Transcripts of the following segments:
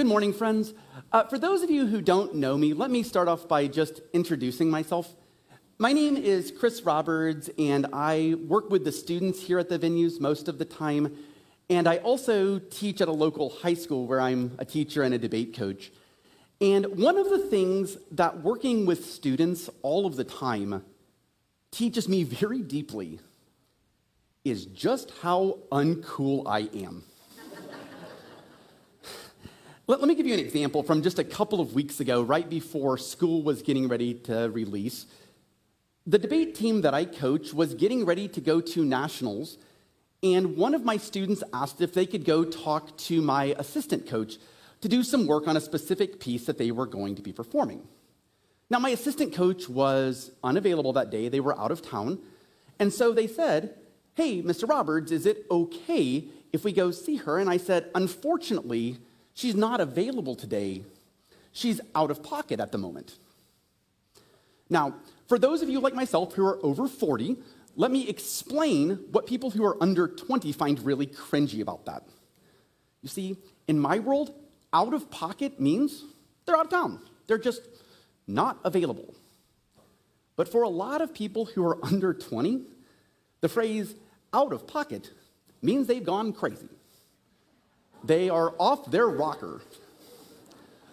good morning, friends. Uh, for those of you who don't know me, let me start off by just introducing myself. My name is Chris Roberts, and I work with the students here at the venues most of the time. And I also teach at a local high school where I'm a teacher and a debate coach. And one of the things that working with students all of the time teaches me very deeply is just how uncool I am. Let, let, me give you an example from just a couple of weeks ago, right before school was getting ready to release. The debate team that I coach was getting ready to go to nationals, and one of my students asked if they could go talk to my assistant coach to do some work on a specific piece that they were going to be performing. Now, my assistant coach was unavailable that day, they were out of town, and so they said, Hey, Mr. Roberts, is it okay if we go see her? And I said, Unfortunately, she's not available today. She's out of pocket at the moment. Now, for those of you like myself who are over 40, let me explain what people who are under 20 find really cringy about that. You see, in my world, out of pocket means they're out of town. They're just not available. But for a lot of people who are under 20, the phrase out of pocket means they've gone crazy. They are off their rocker.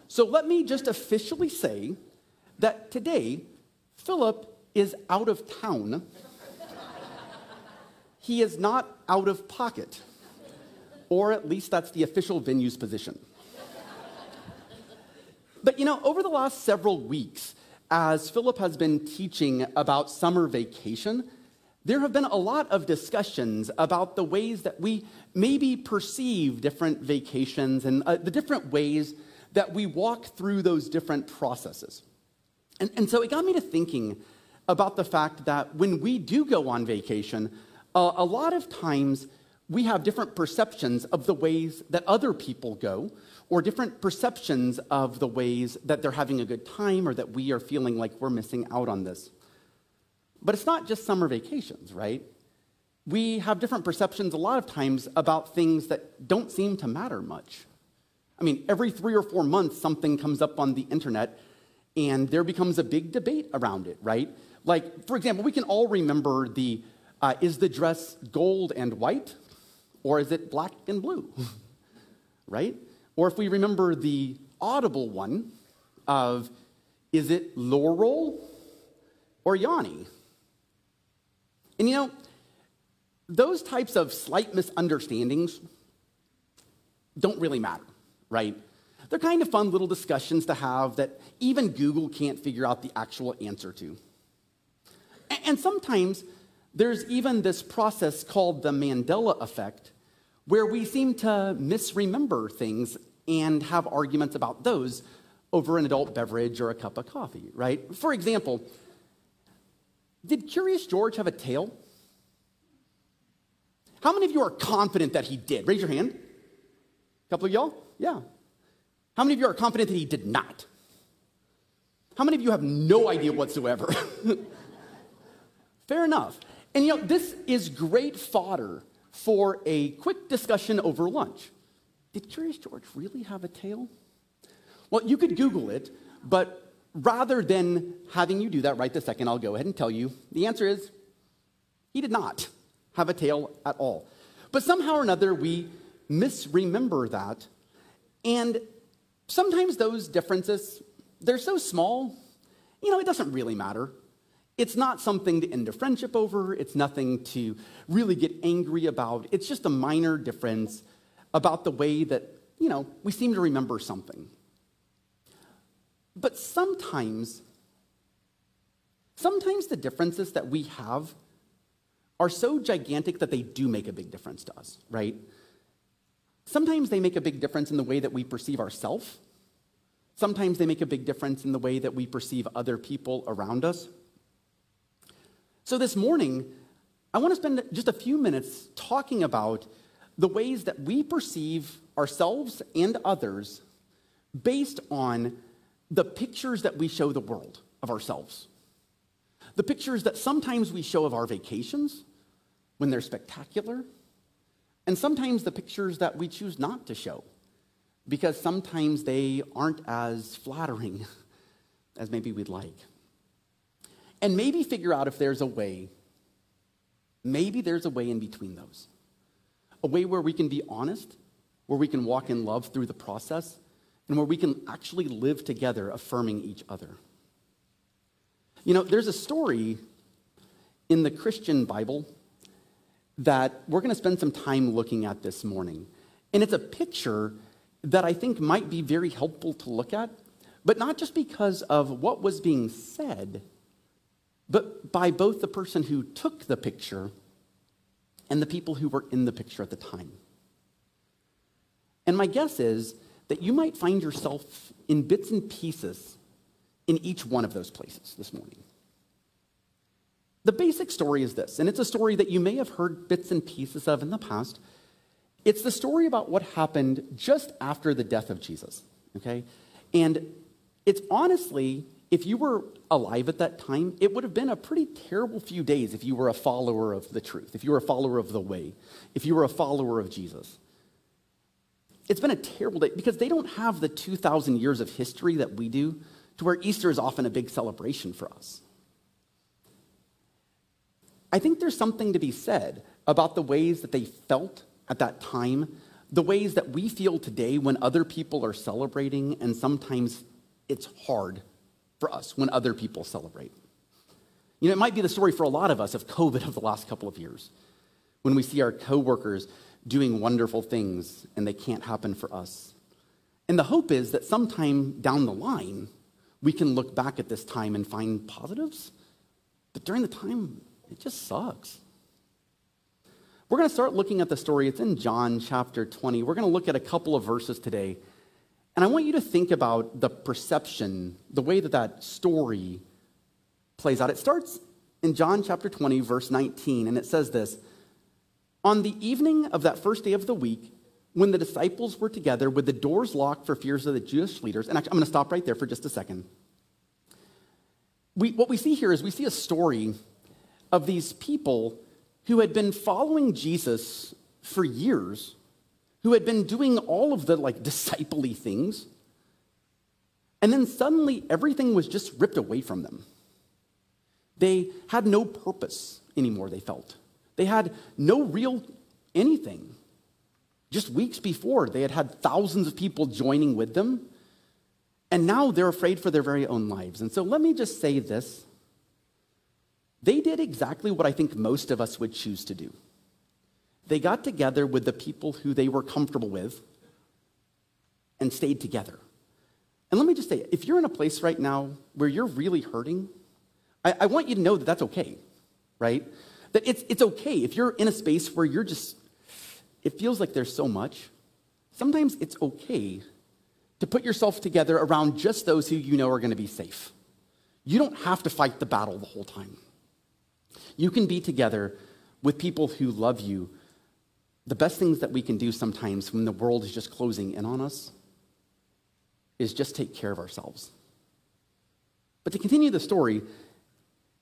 So let me just officially say that today, Philip is out of town. he is not out of pocket, or at least that's the official venue's position. But you know, over the last several weeks, as Philip has been teaching about summer vacation, there have been a lot of discussions about the ways that we maybe perceive different vacations and uh, the different ways that we walk through those different processes. And, and so it got me to thinking about the fact that when we do go on vacation, uh, a lot of times we have different perceptions of the ways that other people go, or different perceptions of the ways that they're having a good time or that we are feeling like we're missing out on this. But it's not just summer vacations, right? We have different perceptions a lot of times about things that don't seem to matter much. I mean, every three or four months, something comes up on the internet and there becomes a big debate around it, right? Like, for example, we can all remember the uh, is the dress gold and white or is it black and blue? right? Or if we remember the audible one of is it Laurel or Yanni? And you know, those types of slight misunderstandings don't really matter, right? They're kind of fun little discussions to have that even Google can't figure out the actual answer to. And sometimes there's even this process called the Mandela effect, where we seem to misremember things and have arguments about those over an adult beverage or a cup of coffee, right? For example, did Curious George have a tail? How many of you are confident that he did? Raise your hand. A couple of y'all? Yeah. How many of you are confident that he did not? How many of you have no idea whatsoever? Fair enough. And you know, this is great fodder for a quick discussion over lunch. Did Curious George really have a tail? Well, you could Google it, but rather than having you do that right this second, I'll go ahead and tell you the answer is he did not have a tail at all. But somehow or another, we misremember that. And sometimes those differences, they're so small, you know, it doesn't really matter. It's not something to end a friendship over. It's nothing to really get angry about. It's just a minor difference about the way that, you know, we seem to remember something. But sometimes, sometimes the differences that we have are so gigantic that they do make a big difference to us, right? Sometimes they make a big difference in the way that we perceive ourselves. Sometimes they make a big difference in the way that we perceive other people around us. So this morning, I want to spend just a few minutes talking about the ways that we perceive ourselves and others based on the pictures that we show the world of ourselves. The pictures that sometimes we show of our vacations when they're spectacular, and sometimes the pictures that we choose not to show because sometimes they aren't as flattering as maybe we'd like. And maybe figure out if there's a way, maybe there's a way in between those. A way where we can be honest, where we can walk in love through the process, and where we can actually live together, affirming each other. You know, there's a story in the Christian Bible that we're going to spend some time looking at this morning. And it's a picture that I think might be very helpful to look at, but not just because of what was being said, but by both the person who took the picture and the people who were in the picture at the time. And my guess is that you might find yourself in bits and pieces in each one of those places this morning. The basic story is this, and it's a story that you may have heard bits and pieces of in the past. It's the story about what happened just after the death of Jesus, okay? And it's honestly, if you were alive at that time, it would have been a pretty terrible few days if you were a follower of the truth, if you were a follower of the way, if you were a follower of Jesus. It's been a terrible day because they don't have the 2,000 years of history that we do, to where Easter is often a big celebration for us. I think there's something to be said about the ways that they felt at that time, the ways that we feel today when other people are celebrating, and sometimes it's hard for us when other people celebrate. You know, it might be the story for a lot of us of COVID of the last couple of years, when we see our coworkers doing wonderful things and they can't happen for us. And the hope is that sometime down the line, we can look back at this time and find positives. But during the time, it just sucks. We're going to start looking at the story. It's in John chapter 20. We're going to look at a couple of verses today. And I want you to think about the perception, the way that that story plays out. It starts in John chapter 20, verse 19, and it says this On the evening of that first day of the week, when the disciples were together with the doors locked for fears of the Jewish leaders, and actually, I'm going to stop right there for just a second. We, what we see here is we see a story of these people who had been following Jesus for years, who had been doing all of the like discipley things, and then suddenly everything was just ripped away from them. They had no purpose anymore, they felt. They had no real anything. Just weeks before, they had had thousands of people joining with them, and now they're afraid for their very own lives. And so let me just say this they did exactly what I think most of us would choose to do. They got together with the people who they were comfortable with and stayed together. And let me just say, if you're in a place right now where you're really hurting, I, I want you to know that that's okay, right? That it's, it's okay if you're in a space where you're just, it feels like there's so much. Sometimes it's okay to put yourself together around just those who you know are going to be safe. You don't have to fight the battle the whole time. You can be together with people who love you. The best things that we can do sometimes when the world is just closing in on us is just take care of ourselves. But to continue the story,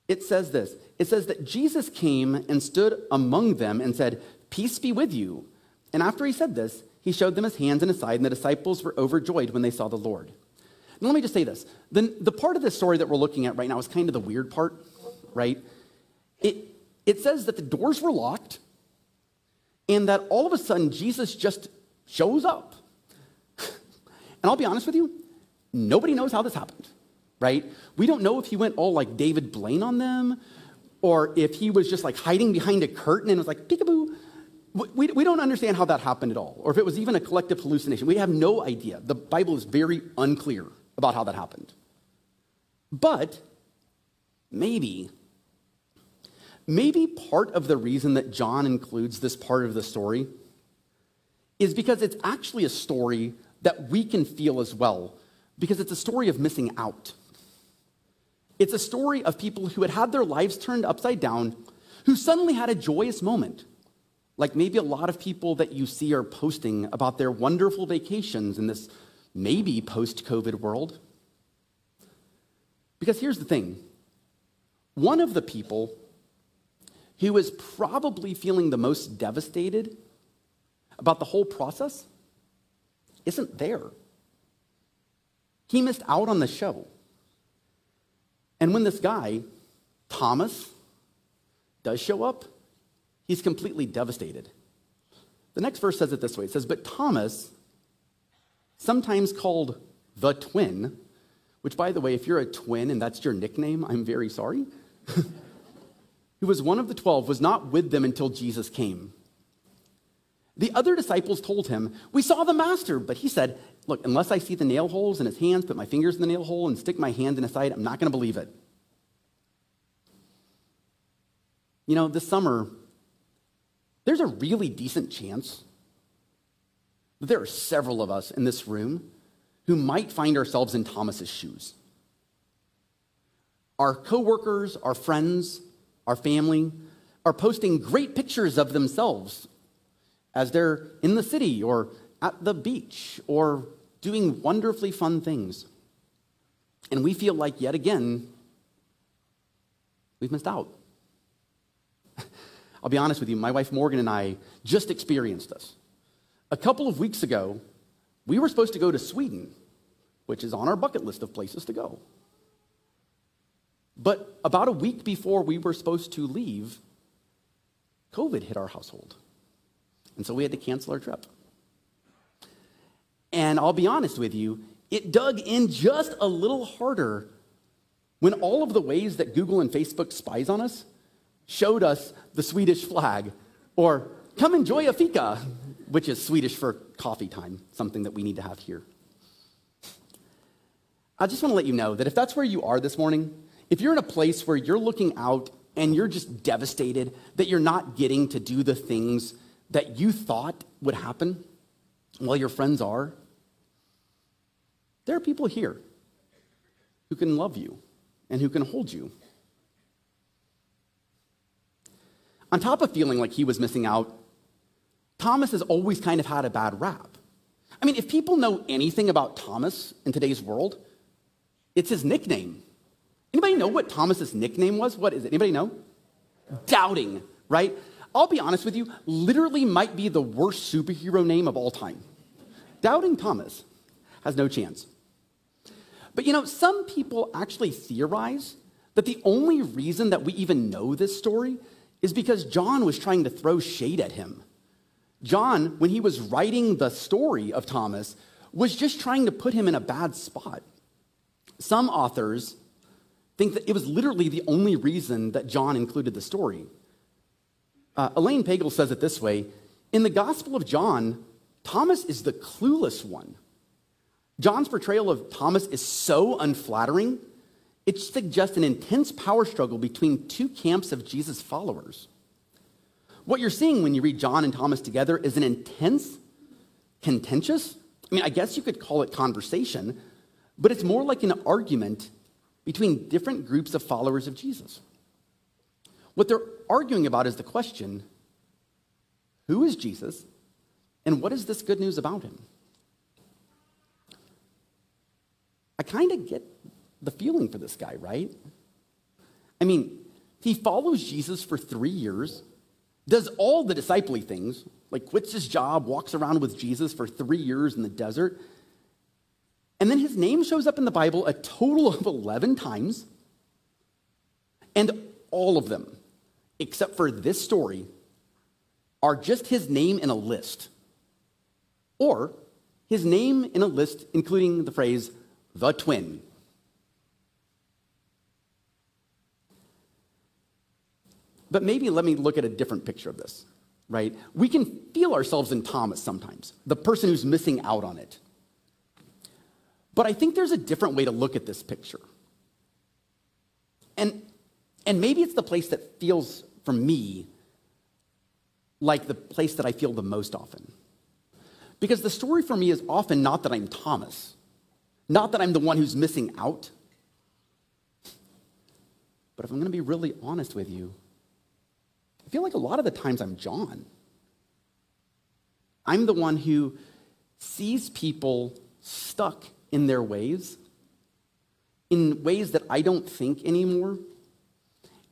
it says this it says that Jesus came and stood among them and said, Peace be with you. And after he said this, he showed them his hands and his side, and the disciples were overjoyed when they saw the Lord. Now, let me just say this. The, the part of this story that we're looking at right now is kind of the weird part, right? it, it says that the doors were locked and that all of a sudden Jesus just shows up. And I'll be honest with you, nobody knows how this happened, right? We don't know if he went all like David Blaine on them or if he was just like hiding behind a curtain and was like, peekaboo. We, we don't understand how that happened at all, or if it was even a collective hallucination. We have no idea. The Bible is very unclear about how that happened. But maybe Maybe part of the reason that John includes this part of the story is because it's actually a story that we can feel as well, because it's a story of missing out. It's a story of people who had had their lives turned upside down, who suddenly had a joyous moment. Like maybe a lot of people that you see are posting about their wonderful vacations in this maybe post COVID world. Because here's the thing one of the people who was probably feeling the most devastated about the whole process isn't there. He missed out on the show. And when this guy, Thomas, does show up, he's completely devastated. The next verse says it this way it says, But Thomas, sometimes called the twin, which, by the way, if you're a twin and that's your nickname, I'm very sorry, who was one of the twelve, was not with them until Jesus came. The other disciples told him, We saw the master, but he said, Look, unless I see the nail holes in his hands, put my fingers in the nail hole, and stick my hand in his side, I'm not going to believe it. You know, this summer, there's a really decent chance that there are several of us in this room who might find ourselves in Thomas's shoes. Our coworkers, our friends, our family are posting great pictures of themselves as they're in the city or at the beach or doing wonderfully fun things. And we feel like, yet again, we've missed out. I'll be honest with you, my wife Morgan and I just experienced this. A couple of weeks ago, we were supposed to go to Sweden, which is on our bucket list of places to go. But about a week before we were supposed to leave, COVID hit our household. And so we had to cancel our trip. And I'll be honest with you, it dug in just a little harder when all of the ways that Google and Facebook spies on us showed us the Swedish flag or come enjoy a fika, which is Swedish for coffee time, something that we need to have here. I just want to let you know that if that's where you are this morning, if you're in a place where you're looking out and you're just devastated that you're not getting to do the things that you thought would happen while your friends are, there are people here who can love you and who can hold you. On top of feeling like he was missing out, Thomas has always kind of had a bad rap. I mean, if people know anything about Thomas in today's world, it's his nickname. Anybody know what Thomas's nickname was? What is it? Anybody know? Doubting, right? I'll be honest with you, literally might be the worst superhero name of all time. Doubting Thomas has no chance. But you know, some people actually theorize that the only reason that we even know this story is because John was trying to throw shade at him. John, when he was writing the story of Thomas, was just trying to put him in a bad spot. Some authors think that it was literally the only reason that John included the story. Uh, Elaine Pagels says it this way In the Gospel of John, Thomas is the clueless one. John's portrayal of Thomas is so unflattering, it suggests an intense power struggle between two camps of Jesus' followers. What you're seeing when you read John and Thomas together is an intense, contentious, I mean, I guess you could call it conversation, but it's more like an argument between different groups of followers of Jesus. What they're arguing about is the question who is Jesus and what is this good news about him? I kind of get the feeling for this guy, right? I mean, he follows Jesus for three years, does all the disciply things, like quits his job, walks around with Jesus for three years in the desert. And then his name shows up in the Bible a total of 11 times. And all of them except for this story, are just his name in a list, or his name in a list including the phrase, the twin. But maybe let me look at a different picture of this, right? We can feel ourselves in Thomas sometimes, the person who's missing out on it. But I think there's a different way to look at this picture. And maybe it's the place that feels, for me, like the place that I feel the most often. Because the story for me is often not that I'm Thomas, not that I'm the one who's missing out. But if I'm going to be really honest with you, I feel like a lot of the times I'm John. I'm the one who sees people stuck in their ways, in ways that I don't think anymore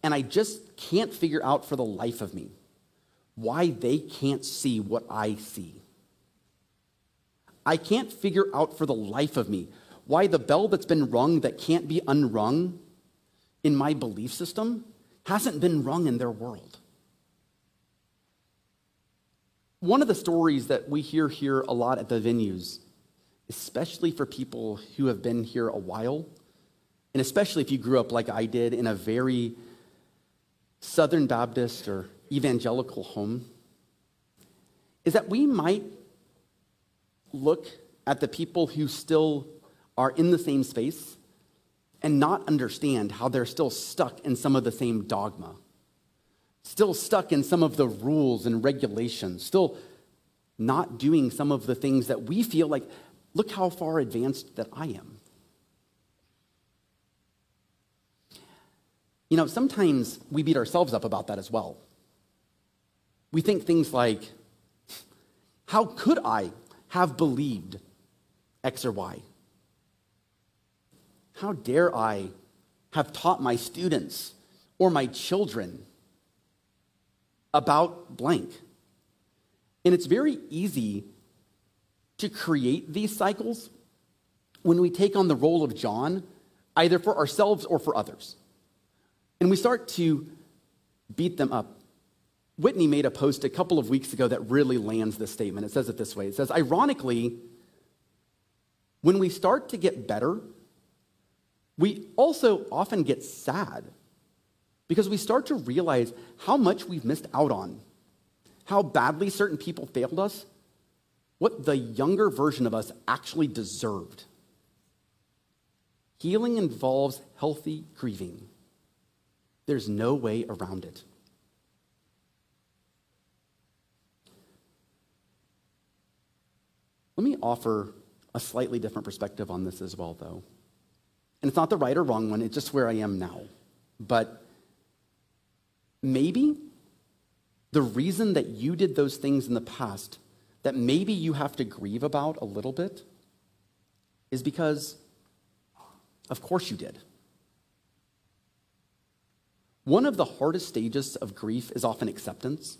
and I just can't figure out for the life of me why they can't see what I see. I can't figure out for the life of me why the bell that's been rung that can't be unrung in my belief system hasn't been rung in their world. One of the stories that we hear here a lot at the venues, especially for people who have been here a while, and especially if you grew up like I did in a very Southern Baptist or evangelical home, is that we might look at the people who still are in the same space and not understand how they're still stuck in some of the same dogma, still stuck in some of the rules and regulations, still not doing some of the things that we feel like, look how far advanced that I am. You know, sometimes we beat ourselves up about that as well. We think things like, how could I have believed X or Y? How dare I have taught my students or my children about blank? And it's very easy to create these cycles when we take on the role of John, either for ourselves or for others. And we start to beat them up. Whitney made a post a couple of weeks ago that really lands this statement. It says it this way It says, Ironically, when we start to get better, we also often get sad because we start to realize how much we've missed out on, how badly certain people failed us, what the younger version of us actually deserved. Healing involves healthy grieving. There's no way around it. Let me offer a slightly different perspective on this as well, though. And it's not the right or wrong one, it's just where I am now. But maybe the reason that you did those things in the past that maybe you have to grieve about a little bit is because, of course, you did. One of the hardest stages of grief is often acceptance.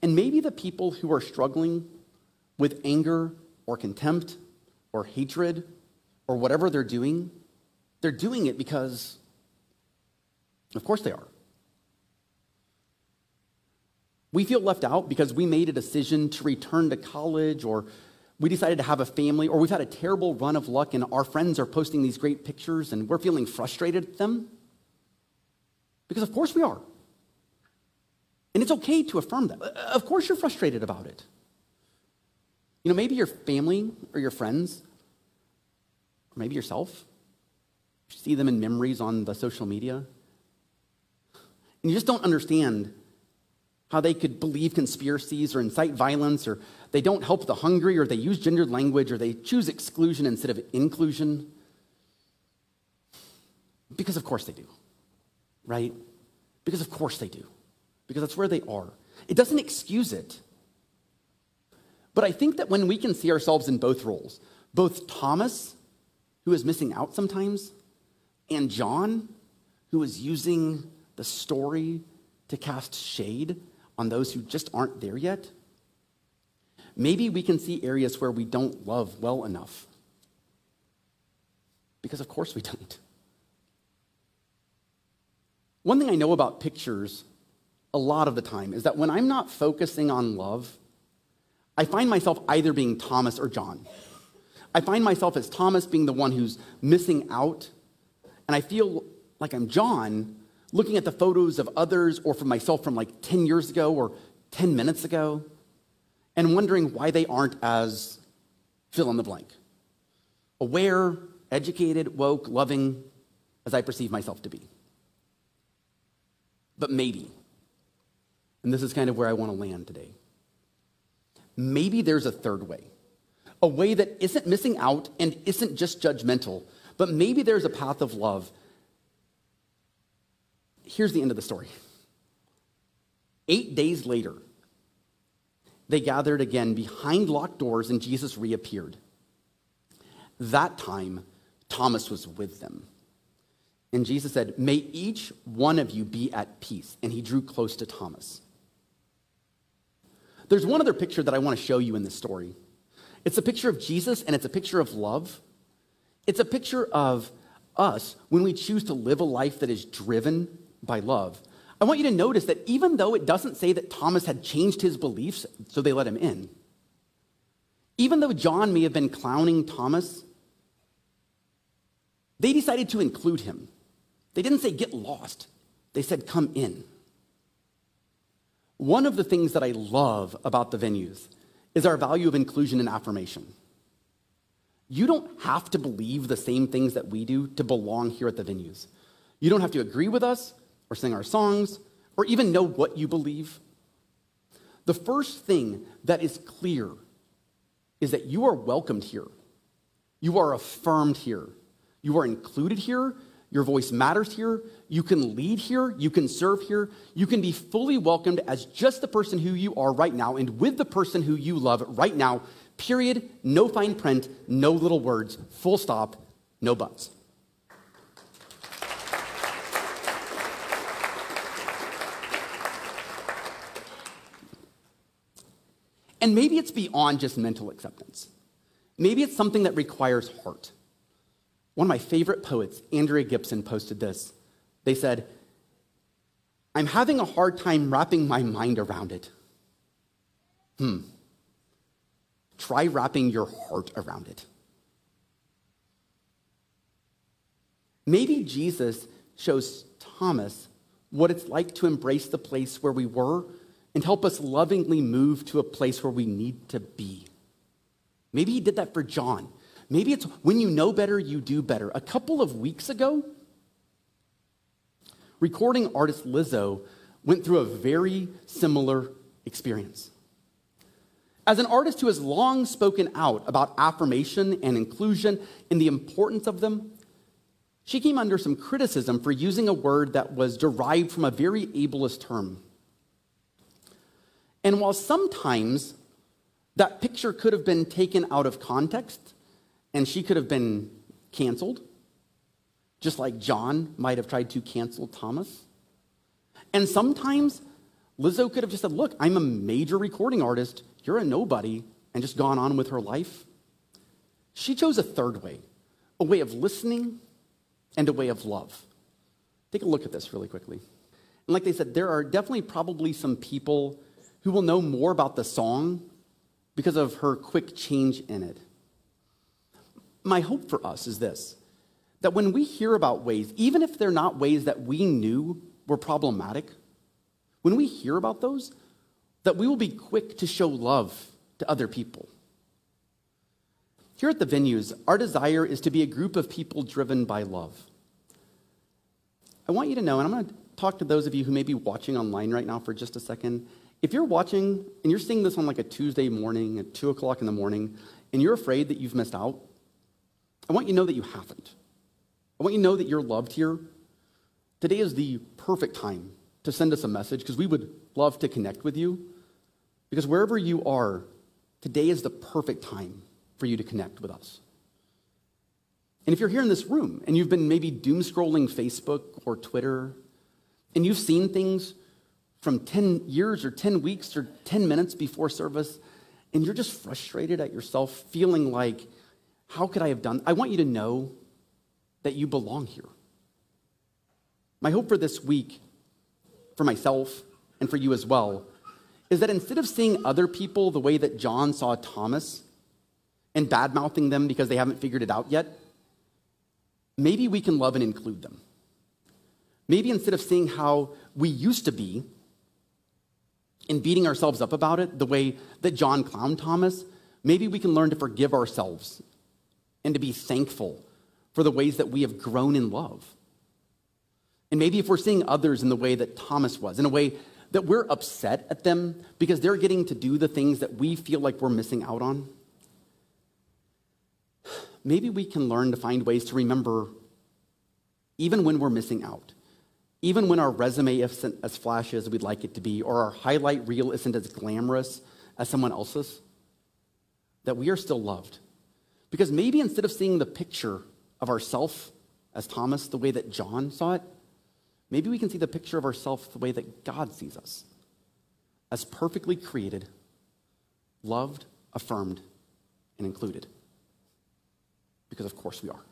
And maybe the people who are struggling with anger or contempt or hatred or whatever they're doing, they're doing it because, of course, they are. We feel left out because we made a decision to return to college, or we decided to have a family, or we've had a terrible run of luck and our friends are posting these great pictures and we're feeling frustrated at them. Because, of course, we are. And it's okay to affirm that. Uh, of course, you're frustrated about it. You know, maybe your family or your friends or maybe yourself. You see them in memories on the social media. And you just don't understand how they could believe conspiracies or incite violence, or they don't help the hungry, or they use gendered language, or they choose exclusion instead of inclusion. Because of course they do, right? Because of course they do. Because that's where they are. It doesn't excuse it. But I think that when we can see ourselves in both roles, both Thomas who is missing out sometimes, and John, who is using the story to cast shade on those who just aren't there yet. Maybe we can see areas where we don't love well enough. Because, of course, we don't. One thing I know about pictures a lot of the time is that when I'm not focusing on love, I find myself either being Thomas or John. I find myself as Thomas being the one who's missing out, and I feel like I'm John looking at the photos of others or from myself from like 10 years ago or 10 minutes ago and wondering why they aren't as fill in the blank. Aware, educated, woke, loving as I perceive myself to be. But maybe, and this is kind of where I want to land today, maybe there's a third way a way that isn't missing out and isn't just judgmental, but maybe there's a path of love. Here's the end of the story. Eight days later, they gathered again behind locked doors, and Jesus reappeared. That time, Thomas was with them. And Jesus said, May each one of you be at peace. And he drew close to Thomas. there's one other picture that I want to show you in this story. It's a picture of Jesus and it's a picture of love. It's a picture of us when we choose to live a life that is driven by love. I want you to notice that even though it doesn't say that Thomas had changed his beliefs, so they let him in, even though John may have been clowning Thomas, they decided to include him. They didn't say, get lost. They said, come in. One of the things that I love about the venues is our value of inclusion and affirmation. You don't have to believe the same things that we do to belong here at the venues. You don't have to agree with us or sing our songs or even know what you believe. The first thing that is clear is that you are welcomed here. You are affirmed here. You are included here. Your voice matters here. You can lead here. You can serve here. You can be fully welcomed as just the person who you are right now and with the person who you love right now. Period. No fine print. No little words. Full stop. No buts. And maybe it's beyond just mental acceptance. Maybe it's something that requires heart. One of my favorite poets, Andrea Gibson, posted this. They said, I'm having a hard time wrapping my mind around it. Hmm. Try wrapping your heart around it. Maybe Jesus shows Thomas what it's like to embrace the place where we were and help us lovingly move to a place where we need to be. Maybe he did that for John. Maybe it's when you know better, you do better. A couple of weeks ago, recording artist Lizzo went through a very similar experience. As an artist who has long spoken out about affirmation and inclusion and the importance of them, she came under some criticism for using a word that was derived from a very ableist term. And while sometimes that picture could have been taken out of context and she could have been canceled, just like John might have tried to cancel Thomas. And sometimes Lizzo could have just said, Look, I'm a major recording artist, you're a nobody, and just gone on with her life. She chose a third way, a way of listening and a way of love. Take a look at this really quickly. And like they said, there are definitely probably some people who will know more about the song because of her quick change in it. My hope for us is this that when we hear about ways, even if they're not ways that we knew were problematic, when we hear about those, that we will be quick to show love to other people. Here at the venues, our desire is to be a group of people driven by love. I want you to know, and I'm going to talk to those of you who may be watching online right now for just a second, if you're watching and you're seeing this on like a Tuesday morning at 2 o'clock in the morning and you're afraid that you've missed out, I want you to know that you haven't. I want you to know that you're loved here. Today is the perfect time to send us a message because we would love to connect with you. Because wherever you are, today is the perfect time for you to connect with us. And if you're here in this room and you've been maybe doom scrolling Facebook or Twitter and you've seen things from 10 years or 10 weeks or 10 minutes before service, and you're just frustrated at yourself, feeling like, how could I have done? I want you to know that you belong here. My hope for this week, for myself and for you as well, is that instead of seeing other people the way that John saw Thomas and bad mouthing them because they haven't figured it out yet, maybe we can love and include them. Maybe instead of seeing how we used to be and beating ourselves up about it the way that John clowned Thomas, maybe we can learn to forgive ourselves and to be thankful for the ways that we have grown in love. And maybe if we're seeing others in the way that Thomas was, in a way that we're upset at them because they're getting to do the things that we feel like we're missing out on, maybe we can learn to find ways to remember even when we're missing out even when our resume isn't as flashy as we'd like it to be, or our highlight reel isn't as glamorous as someone else's, that we are still loved. Because maybe instead of seeing the picture of ourself as Thomas the way that John saw it, maybe we can see the picture of ourselves the way that God sees us as perfectly created, loved, affirmed, and included? Because, of course, we are.